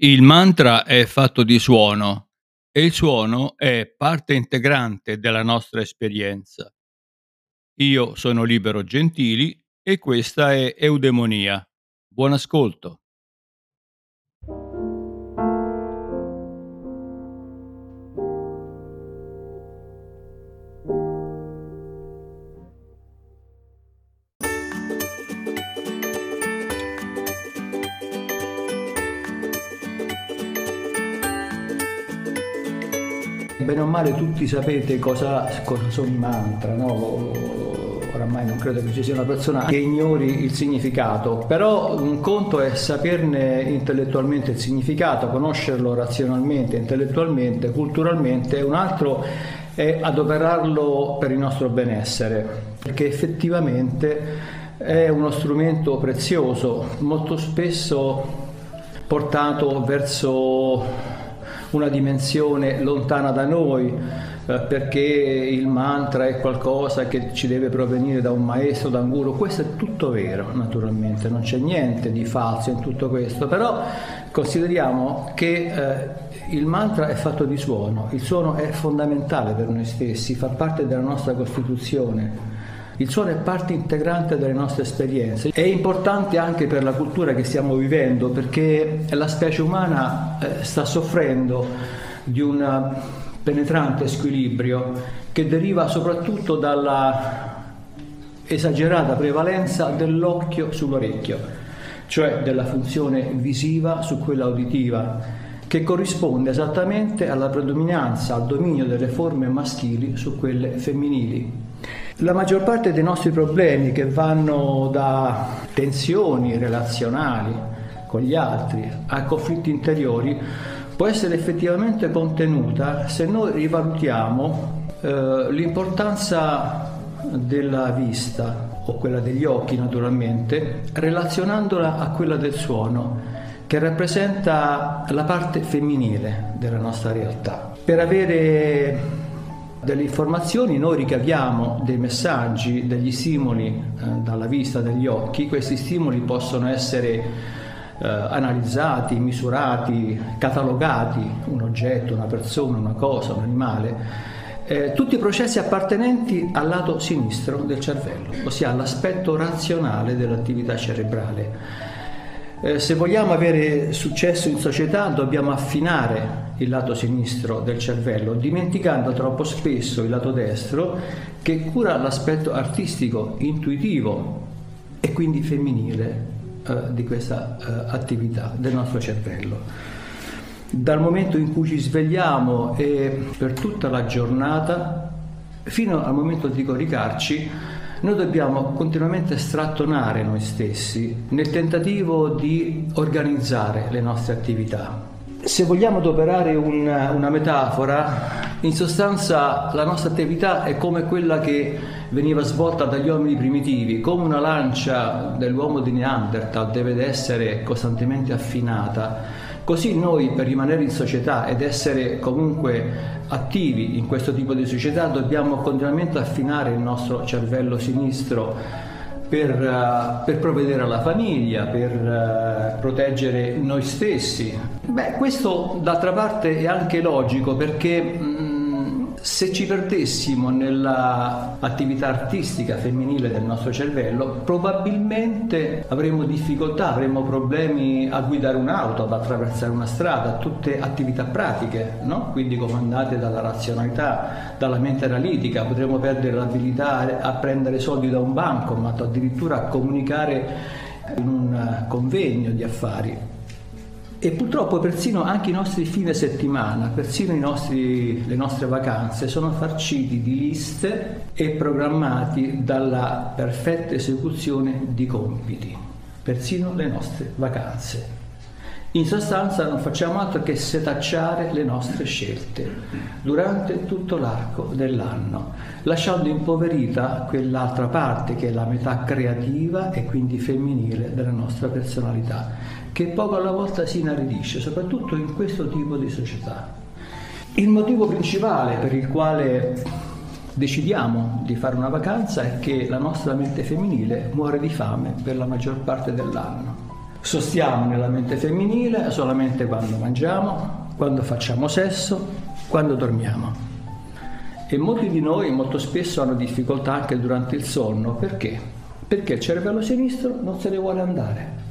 Il mantra è fatto di suono e il suono è parte integrante della nostra esperienza. Io sono Libero Gentili e questa è Eudemonia. Buon ascolto. Bene o male tutti sapete cosa, cosa sono i mantra, no? oramai non credo che ci sia una persona che ignori il significato, però un conto è saperne intellettualmente il significato, conoscerlo razionalmente, intellettualmente, culturalmente, un altro è adoperarlo per il nostro benessere, perché effettivamente è uno strumento prezioso, molto spesso portato verso una dimensione lontana da noi, eh, perché il mantra è qualcosa che ci deve provenire da un maestro, da un guru. Questo è tutto vero, naturalmente, non c'è niente di falso in tutto questo, però consideriamo che eh, il mantra è fatto di suono, il suono è fondamentale per noi stessi, fa parte della nostra Costituzione il suono è parte integrante delle nostre esperienze. È importante anche per la cultura che stiamo vivendo perché la specie umana eh, sta soffrendo di un penetrante squilibrio che deriva soprattutto dalla esagerata prevalenza dell'occhio sull'orecchio, cioè della funzione visiva su quella uditiva, che corrisponde esattamente alla predominanza, al dominio delle forme maschili su quelle femminili. La maggior parte dei nostri problemi che vanno da tensioni relazionali con gli altri a conflitti interiori può essere effettivamente contenuta se noi rivalutiamo eh, l'importanza della vista o quella degli occhi naturalmente relazionandola a quella del suono che rappresenta la parte femminile della nostra realtà. Per avere delle informazioni, noi ricaviamo dei messaggi, degli stimoli eh, dalla vista, dagli occhi, questi stimoli possono essere eh, analizzati, misurati, catalogati, un oggetto, una persona, una cosa, un animale, eh, tutti i processi appartenenti al lato sinistro del cervello, ossia all'aspetto razionale dell'attività cerebrale. Eh, se vogliamo avere successo in società dobbiamo affinare il lato sinistro del cervello, dimenticando troppo spesso il lato destro che cura l'aspetto artistico, intuitivo e quindi femminile eh, di questa eh, attività del nostro cervello. Dal momento in cui ci svegliamo e per tutta la giornata, fino al momento di coricarci, noi dobbiamo continuamente strattonare noi stessi nel tentativo di organizzare le nostre attività. Se vogliamo adoperare una, una metafora, in sostanza la nostra attività è come quella che veniva svolta dagli uomini primitivi, come una lancia dell'uomo di Neanderthal deve essere costantemente affinata. Così noi per rimanere in società ed essere comunque attivi in questo tipo di società dobbiamo continuamente affinare il nostro cervello sinistro per, uh, per provvedere alla famiglia, per uh, proteggere noi stessi. Beh, questo d'altra parte è anche logico perché mm, se ci perdessimo nell'attività artistica femminile del nostro cervello, probabilmente avremmo difficoltà, avremmo problemi a guidare un'auto, ad attraversare una strada, tutte attività pratiche, no? quindi comandate dalla razionalità, dalla mente analitica, potremmo perdere l'abilità a prendere soldi da un banco, ma addirittura a comunicare in un convegno di affari. E purtroppo persino anche i nostri fine settimana, persino nostri, le nostre vacanze sono farciti di liste e programmati dalla perfetta esecuzione di compiti, persino le nostre vacanze. In sostanza non facciamo altro che setacciare le nostre scelte durante tutto l'arco dell'anno, lasciando impoverita quell'altra parte che è la metà creativa e quindi femminile della nostra personalità che poco alla volta si inaridisce, soprattutto in questo tipo di società. Il motivo principale per il quale decidiamo di fare una vacanza è che la nostra mente femminile muore di fame per la maggior parte dell'anno. Sostiamo nella mente femminile solamente quando mangiamo, quando facciamo sesso, quando dormiamo. E molti di noi molto spesso hanno difficoltà anche durante il sonno. Perché? Perché il cervello sinistro non se ne vuole andare.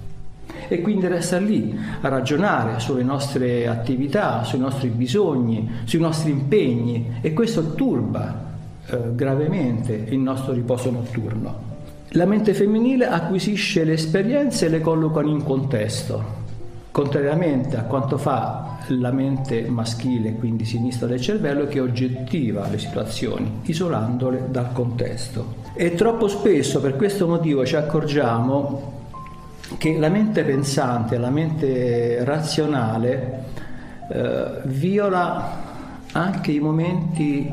E quindi resta lì a ragionare sulle nostre attività, sui nostri bisogni, sui nostri impegni e questo turba eh, gravemente il nostro riposo notturno. La mente femminile acquisisce le esperienze e le colloca in contesto, contrariamente a quanto fa la mente maschile, quindi sinistra del cervello, che oggettiva le situazioni, isolandole dal contesto. E troppo spesso per questo motivo ci accorgiamo che la mente pensante, la mente razionale, eh, viola anche i momenti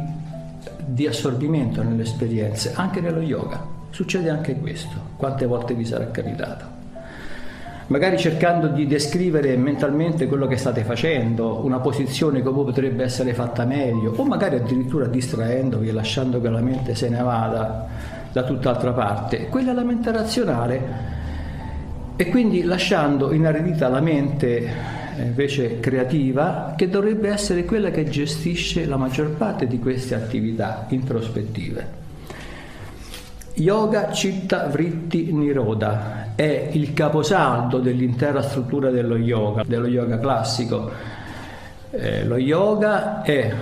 di assorbimento nelle esperienze, anche nello yoga. Succede anche questo, quante volte vi sarà capitato magari cercando di descrivere mentalmente quello che state facendo, una posizione come potrebbe essere fatta meglio, o magari addirittura distraendovi e lasciando che la mente se ne vada da tutt'altra parte. Quella è la mente razionale e quindi lasciando inaridita la mente eh, invece creativa che dovrebbe essere quella che gestisce la maggior parte di queste attività introspettive. Yoga Citta Vritti Niroda è il caposaldo dell'intera struttura dello yoga, dello yoga classico. Eh, lo yoga è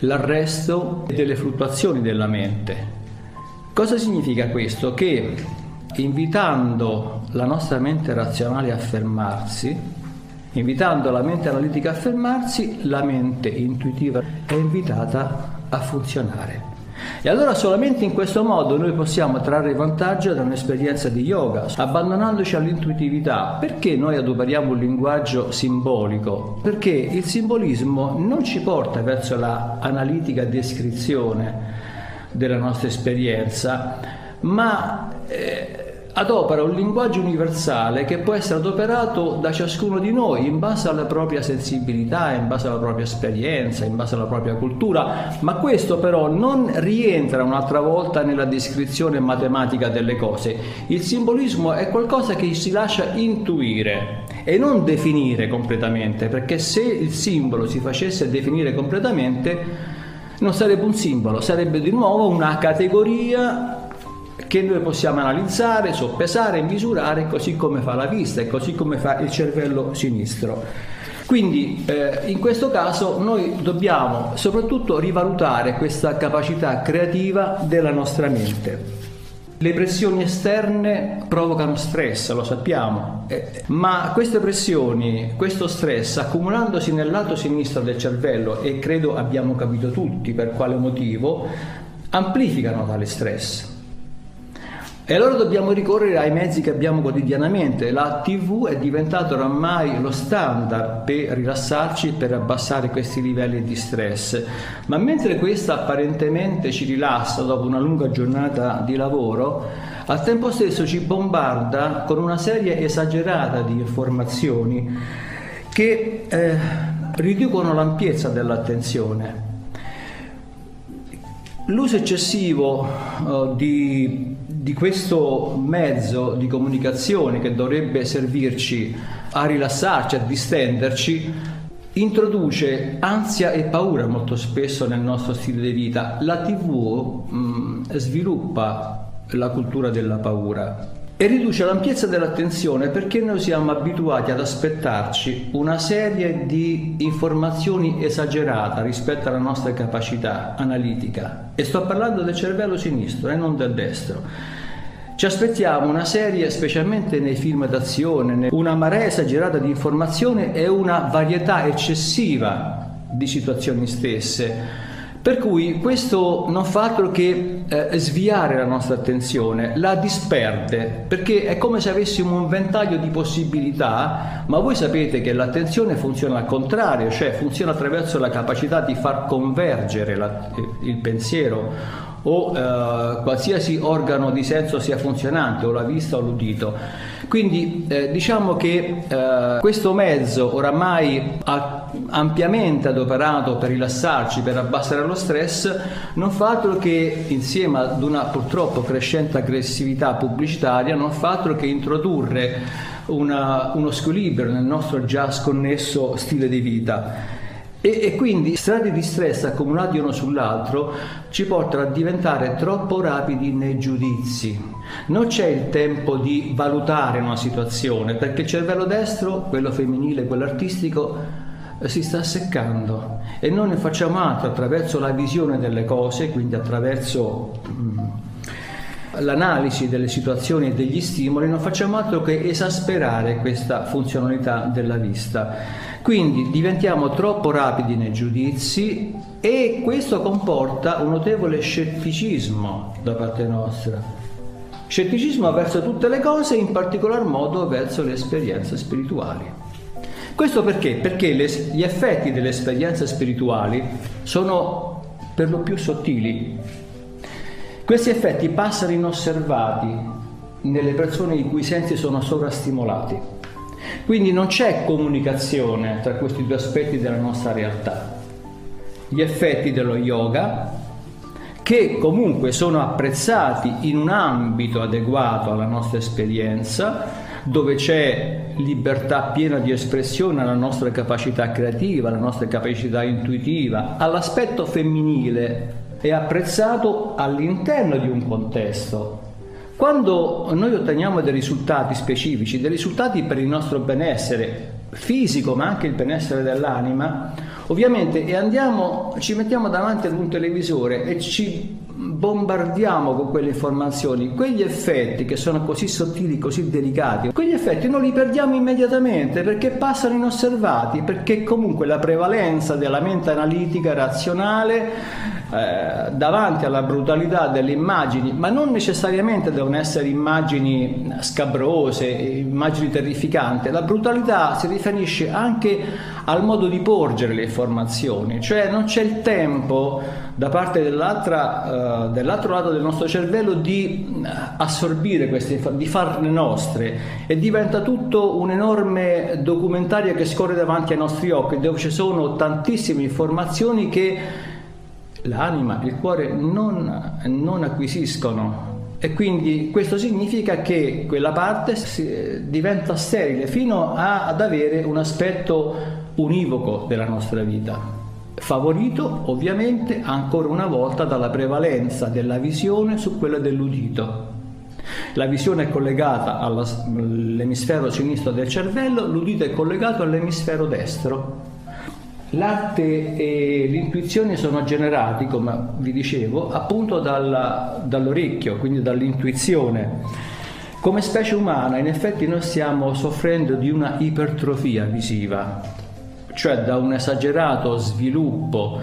l'arresto delle fluttuazioni della mente. Cosa significa questo? Che invitando la nostra mente razionale a fermarsi, invitando la mente analitica a fermarsi, la mente intuitiva è invitata a funzionare. E allora solamente in questo modo noi possiamo trarre vantaggio da un'esperienza di yoga, abbandonandoci all'intuitività. Perché noi adoperiamo un linguaggio simbolico? Perché il simbolismo non ci porta verso la analitica descrizione della nostra esperienza, ma eh, adopera un linguaggio universale che può essere adoperato da ciascuno di noi in base alla propria sensibilità, in base alla propria esperienza, in base alla propria cultura, ma questo però non rientra un'altra volta nella descrizione matematica delle cose. Il simbolismo è qualcosa che si lascia intuire e non definire completamente, perché se il simbolo si facesse definire completamente non sarebbe un simbolo, sarebbe di nuovo una categoria che noi possiamo analizzare, soppesare, misurare così come fa la vista e così come fa il cervello sinistro. Quindi eh, in questo caso noi dobbiamo soprattutto rivalutare questa capacità creativa della nostra mente. Le pressioni esterne provocano stress, lo sappiamo, eh, ma queste pressioni, questo stress accumulandosi nel lato sinistro del cervello, e credo abbiamo capito tutti per quale motivo, amplificano tale stress. E allora dobbiamo ricorrere ai mezzi che abbiamo quotidianamente. La TV è diventata oramai lo standard per rilassarci e per abbassare questi livelli di stress. Ma mentre questa apparentemente ci rilassa dopo una lunga giornata di lavoro, al tempo stesso ci bombarda con una serie esagerata di informazioni che eh, riducono l'ampiezza dell'attenzione. L'uso eccessivo uh, di di questo mezzo di comunicazione che dovrebbe servirci a rilassarci, a distenderci, introduce ansia e paura molto spesso nel nostro stile di vita. La TV mh, mm, sviluppa la cultura della paura e riduce l'ampiezza dell'attenzione perché noi siamo abituati ad aspettarci una serie di informazioni esagerate rispetto alla nostra capacità analitica e sto parlando del cervello sinistro e non del destro. Ci aspettiamo una serie, specialmente nei film d'azione, una marea esagerata di informazioni e una varietà eccessiva di situazioni stesse per cui questo non fa altro che eh, sviare la nostra attenzione, la disperde, perché è come se avessimo un ventaglio di possibilità, ma voi sapete che l'attenzione funziona al contrario, cioè funziona attraverso la capacità di far convergere la, il pensiero o eh, qualsiasi organo di senso sia funzionante, o la vista o l'udito. Quindi eh, diciamo che eh, questo mezzo oramai ha ampiamente adoperato per rilassarci, per abbassare lo stress, non fa altro che, insieme ad una purtroppo crescente aggressività pubblicitaria, non fa altro che introdurre una, uno squilibrio nel nostro già sconnesso stile di vita. E, e, quindi strati di stress accumulati uno sull'altro ci portano a diventare troppo rapidi nei giudizi. Non c'è il tempo di valutare una situazione perché il cervello destro, quello femminile, quello artistico, si sta seccando e noi ne facciamo altro attraverso la visione delle cose, quindi attraverso mm, l'analisi delle situazioni e degli stimoli, non facciamo altro che esasperare questa funzionalità della vista. Quindi diventiamo troppo rapidi nei giudizi e questo comporta un notevole scetticismo da parte nostra. Scetticismo verso tutte le cose, in particolar modo verso le esperienze spirituali. Questo perché? Perché le, gli effetti delle esperienze spirituali sono per lo più sottili. Questi effetti passano inosservati nelle persone i cui sensi sono sovrastimolati. Quindi non c'è comunicazione tra questi due aspetti della nostra realtà. Gli effetti dello yoga, che comunque sono apprezzati in un ambito adeguato alla nostra esperienza, dove c'è libertà piena di espressione alla nostra capacità creativa, alla nostra capacità intuitiva, all'aspetto femminile è apprezzato all'interno di un contesto. Quando noi otteniamo dei risultati specifici, dei risultati per il nostro benessere fisico ma anche il benessere dell'anima, ovviamente e andiamo, ci mettiamo davanti ad un televisore e ci bombardiamo con quelle informazioni, quegli effetti che sono così sottili, così delicati, quegli effetti non li perdiamo immediatamente perché passano inosservati, perché comunque la prevalenza della mente analitica razionale eh, davanti alla brutalità delle immagini, ma non necessariamente devono essere immagini scabrose, immagini terrificanti, la brutalità si riferisce anche al modo di porgere le informazioni, cioè non c'è il tempo da parte dell'altra, uh, dell'altro lato del nostro cervello di assorbire queste di farne nostre. E diventa tutto un enorme documentario che scorre davanti ai nostri occhi dove ci sono tantissime informazioni che l'anima, il cuore non, non acquisiscono e quindi questo significa che quella parte si, diventa sterile fino a, ad avere un aspetto univoco della nostra vita, favorito ovviamente ancora una volta dalla prevalenza della visione su quella dell'udito. La visione è collegata all'emisfero sinistro del cervello, l'udito è collegato all'emisfero destro. L'arte e l'intuizione sono generati, come vi dicevo, appunto dalla, dall'orecchio, quindi dall'intuizione. Come specie umana, in effetti, noi stiamo soffrendo di una ipertrofia visiva, cioè da un esagerato sviluppo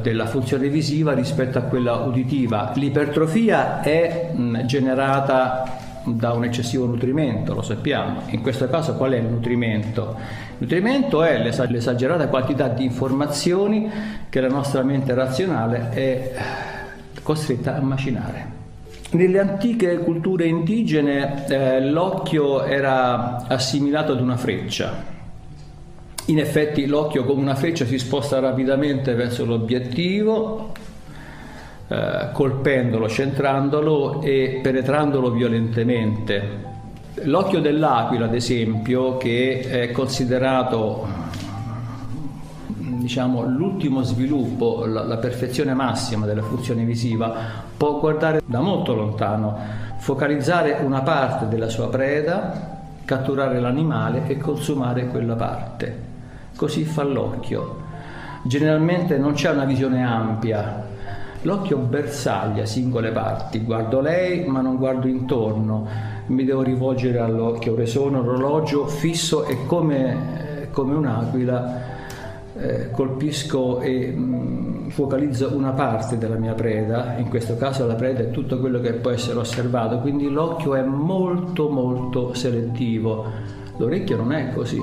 della funzione visiva rispetto a quella uditiva. L'ipertrofia è generata da un eccessivo nutrimento, lo sappiamo. In questo caso qual è il nutrimento? Il nutrimento è l'esagerata quantità di informazioni che la nostra mente razionale è costretta a macinare. Nelle antiche culture indigene eh, l'occhio era assimilato ad una freccia. In effetti l'occhio come una freccia si sposta rapidamente verso l'obiettivo, eh, colpendolo, centrandolo e penetrandolo violentemente. L'occhio dell'aquila, ad esempio, che è considerato diciamo, l'ultimo sviluppo, la, la, perfezione massima della funzione visiva, può guardare da molto lontano, focalizzare una parte della sua preda, catturare l'animale e consumare quella parte. Così fa l'occhio. Generalmente non c'è una visione ampia, L'occhio bersaglia singole parti, guardo lei ma non guardo intorno, mi devo rivolgere all'occhio, che sono orologio fisso e come, come un'aquila eh, colpisco e mh, mm, focalizzo una parte della mia preda, in questo caso la preda è tutto quello che può essere osservato, quindi l'occhio è molto molto selettivo, l'orecchio non è così,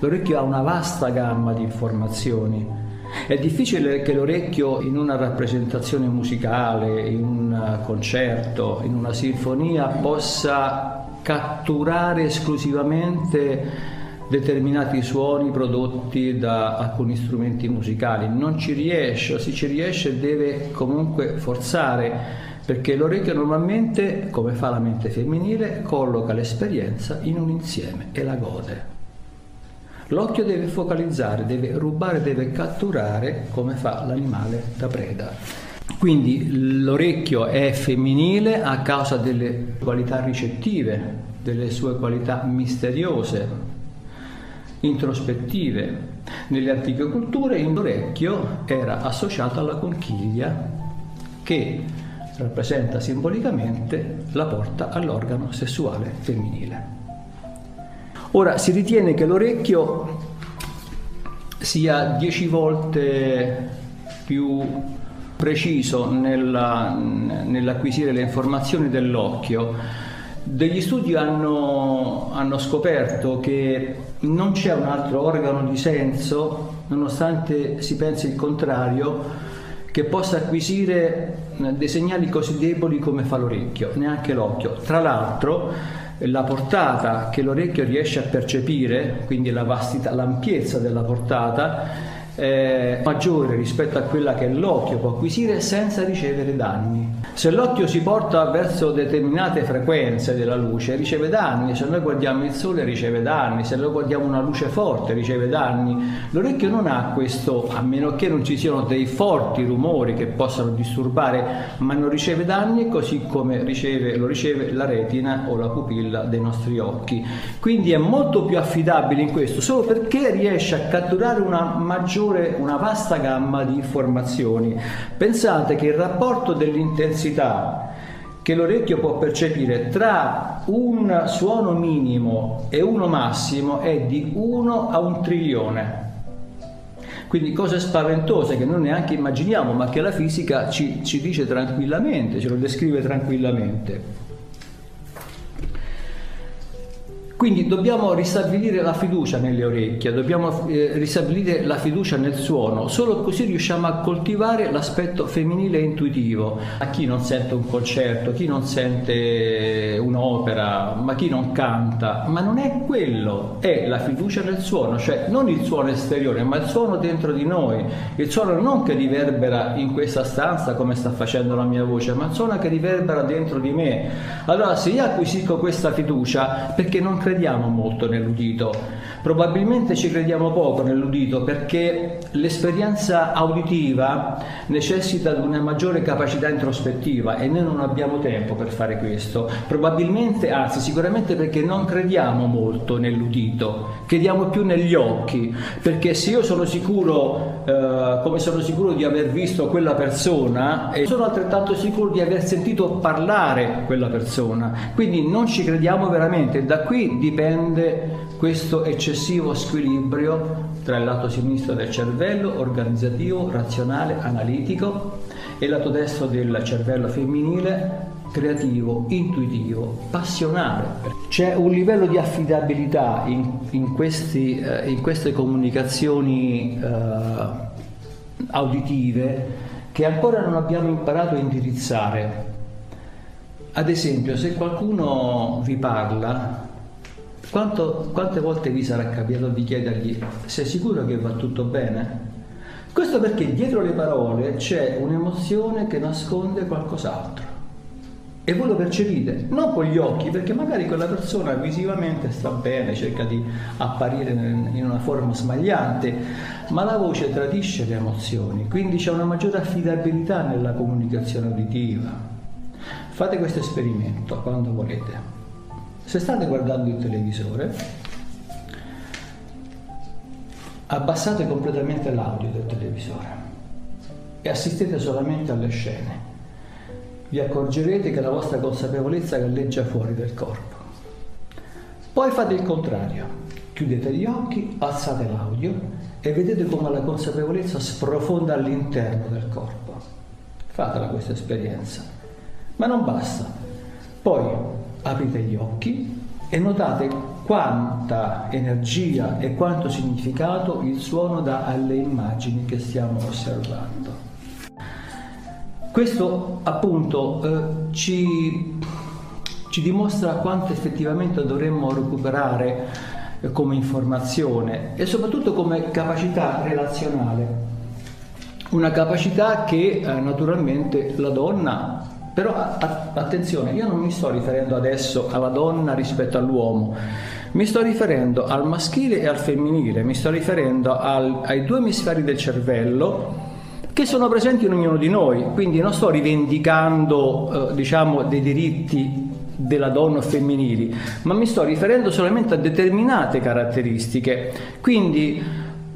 l'orecchio ha una vasta gamma di informazioni è difficile che l'orecchio in una rappresentazione musicale, in un concerto, in una sinfonia possa catturare esclusivamente determinati suoni prodotti da alcuni strumenti musicali. Non ci riesce, o se ci riesce deve comunque forzare perché l'orecchio normalmente, come fa la mente femminile, colloca l'esperienza in un insieme e la gode. L'occhio deve focalizzare, deve rubare, deve catturare come fa l'animale da preda. Quindi l'orecchio è femminile a causa delle qualità ricettive, delle sue qualità misteriose, introspettive. Nelle antiche culture l'orecchio era associato alla conchiglia che rappresenta simbolicamente la porta all'organo sessuale femminile. Ora si ritiene che l'orecchio sia dieci volte più preciso nella, nell'acquisire le informazioni dell'occhio. Degli studi hanno, hanno scoperto che non c'è un altro organo di senso, nonostante si pensi il contrario, che possa acquisire dei segnali così deboli come fa l'orecchio, neanche l'occhio. Tra l'altro, la portata che l'orecchio riesce a percepire, quindi la vastità, l'ampiezza della portata, è maggiore rispetto a quella che l'occhio può acquisire senza ricevere danni. Se l'occhio si porta verso determinate frequenze della luce riceve danni, se noi guardiamo il sole riceve danni, se noi guardiamo una luce forte riceve danni. L'orecchio non ha questo, a meno che non ci siano dei forti rumori che possano disturbare, ma non riceve danni così come riceve, lo riceve la retina o la pupilla dei nostri occhi. Quindi è molto più affidabile in questo, solo perché riesce a catturare una maggiore, una vasta gamma di informazioni. Pensate che il rapporto dell'intensità intensità che l'orecchio può percepire tra un suono minimo e uno massimo è di 1 a un trilione. Quindi cose spaventose che noi neanche immaginiamo, ma che la fisica ci, ci dice tranquillamente, ce lo descrive tranquillamente. Quindi dobbiamo ristabilire la fiducia nelle orecchie, dobbiamo eh, ristabilire la fiducia nel suono, solo così riusciamo a coltivare l'aspetto femminile intuitivo. A chi non sente un concerto, chi non sente un'opera, ma chi non canta, ma non è quello, è la fiducia nel suono, cioè non il suono esteriore, ma il suono dentro di noi, il suono non che riverbera in questa stanza come sta facendo la mia voce, ma il suono che riverbera dentro di me. Allora se io acquisisco questa fiducia, perché non crediamo molto nell'udito, probabilmente ci crediamo poco nell'udito perché l'esperienza auditiva necessita di una maggiore capacità introspettiva e noi non abbiamo tempo per fare questo. Probabilmente, anzi sicuramente perché non crediamo molto nell'udito, crediamo più negli occhi, perché se io sono sicuro, eh, come sono sicuro di aver visto quella persona, e sono altrettanto sicuro di aver sentito parlare quella persona, quindi non ci crediamo veramente. Da qui dipende questo eccessivo squilibrio tra il lato sinistro del cervello, organizzativo, razionale, analitico, e il lato destro del cervello femminile, creativo, intuitivo, passionale. C'è un livello di affidabilità in, in, questi, eh, in queste comunicazioni eh, auditive che ancora non abbiamo imparato a indirizzare. Ad esempio, se qualcuno vi parla, quanto, quante volte vi sarà capitato di chiedergli sei sicuro che va tutto bene? Questo perché dietro le parole c'è un'emozione che nasconde qualcos'altro e voi lo percepite, non con gli occhi, perché magari quella persona visivamente sta bene, cerca di apparire in una forma smagliante, ma la voce tradisce le emozioni, quindi c'è una maggiore affidabilità nella comunicazione uditiva. Fate questo esperimento quando volete. Se state guardando il televisore, abbassate completamente l'audio del televisore e assistete solamente alle scene. Vi accorgerete che la vostra consapevolezza galleggia fuori del corpo. Poi fate il contrario, chiudete gli occhi, alzate l'audio e vedete come la consapevolezza sprofonda all'interno del corpo. Fatela questa esperienza. Ma non basta. Poi aprite gli occhi e notate quanta energia e quanto significato il suono dà alle immagini che stiamo osservando. Questo appunto eh, ci, ci, dimostra quanto effettivamente dovremmo recuperare eh, come informazione e soprattutto come capacità relazionale. Una capacità che eh, naturalmente la donna Però a- attenzione, io non mi sto riferendo adesso alla donna rispetto all'uomo, mi sto riferendo al maschile e al femminile, mi sto riferendo al, ai due emisferi del cervello che sono presenti in ognuno di noi, quindi non sto rivendicando eh, diciamo, dei diritti della donna o femminili, ma mi sto riferendo solamente a determinate caratteristiche. Quindi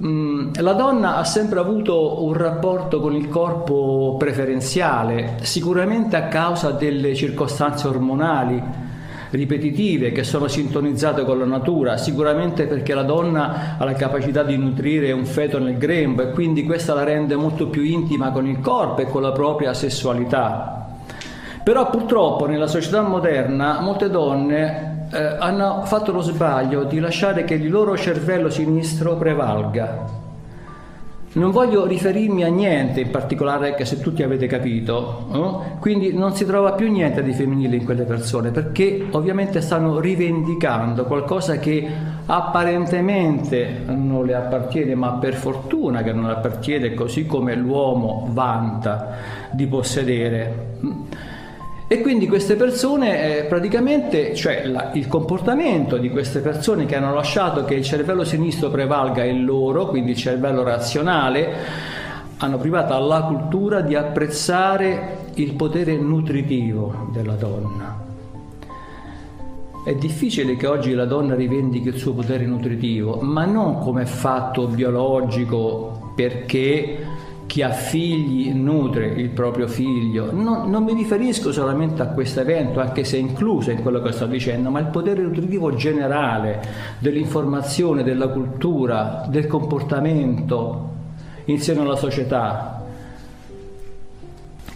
la donna ha sempre avuto un rapporto con il corpo preferenziale, sicuramente a causa delle circostanze ormonali ripetitive che sono sintonizzate con la natura, sicuramente perché la donna ha la capacità di nutrire un feto nel grembo e quindi questa la rende molto più intima con il corpo e con la propria sessualità. Però purtroppo nella società moderna molte donne eh, hanno fatto lo sbaglio di lasciare che il loro cervello sinistro prevalga non voglio riferirmi a niente in particolare, che se tutti avete capito, no? quindi non si trova più niente di femminile in quelle persone, perché ovviamente stanno rivendicando qualcosa che apparentemente non le appartiene, ma per fortuna che non appartiene, così come l'uomo vanta di possedere. E quindi queste persone, eh, praticamente, cioè la, il comportamento di queste persone che hanno lasciato che il cervello sinistro prevalga il loro, quindi il cervello razionale, hanno privato alla cultura di apprezzare il potere nutritivo della donna. È difficile che oggi la donna rivendichi il suo potere nutritivo, ma non come fatto biologico perché chi ha figli nutre il proprio figlio. Non, non mi riferisco solamente a questo evento, anche se è incluso in quello che sto dicendo, ma il potere nutritivo generale dell'informazione, della cultura, del comportamento insieme alla società.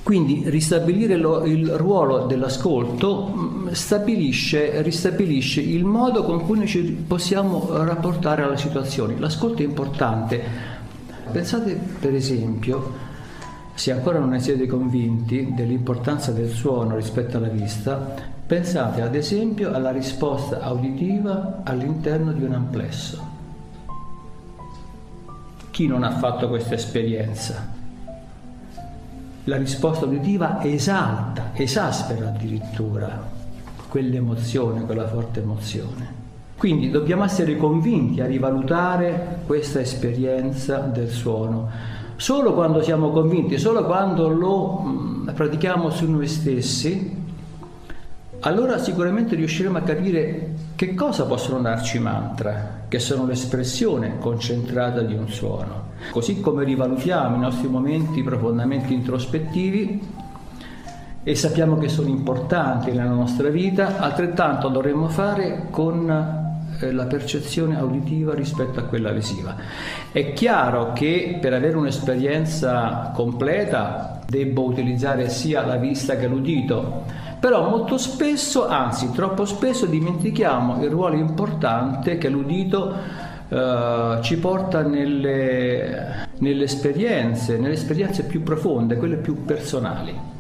Quindi ristabilire lo, il ruolo dell'ascolto mm, stabilisce, ristabilisce il modo con cui noi ci possiamo rapportare alla situazione. L'ascolto è importante Pensate per esempio, se ancora non ne siete convinti dell'importanza del suono rispetto alla vista, pensate ad esempio alla risposta auditiva all'interno di un amplesso. Chi non ha fatto questa esperienza? La risposta uditiva esalta, esaspera addirittura quell'emozione, quella forte emozione. Quindi dobbiamo essere convinti a rivalutare questa esperienza del suono. Solo quando siamo convinti, solo quando lo mm, pratichiamo su noi stessi, allora sicuramente riusciremo a capire che cosa possono darci i mantra, che sono l'espressione concentrata di un suono. Così come rivalutiamo i nostri momenti profondamente introspettivi e sappiamo che sono importanti nella nostra vita, altrettanto dovremmo fare con eh, la percezione auditiva rispetto a quella visiva. È chiaro che per avere un'esperienza completa debbo utilizzare sia la vista che l'udito, però molto spesso, anzi troppo spesso, dimentichiamo il ruolo importante che l'udito eh, ci porta nelle, nelle esperienze, nelle esperienze più profonde, quelle più personali.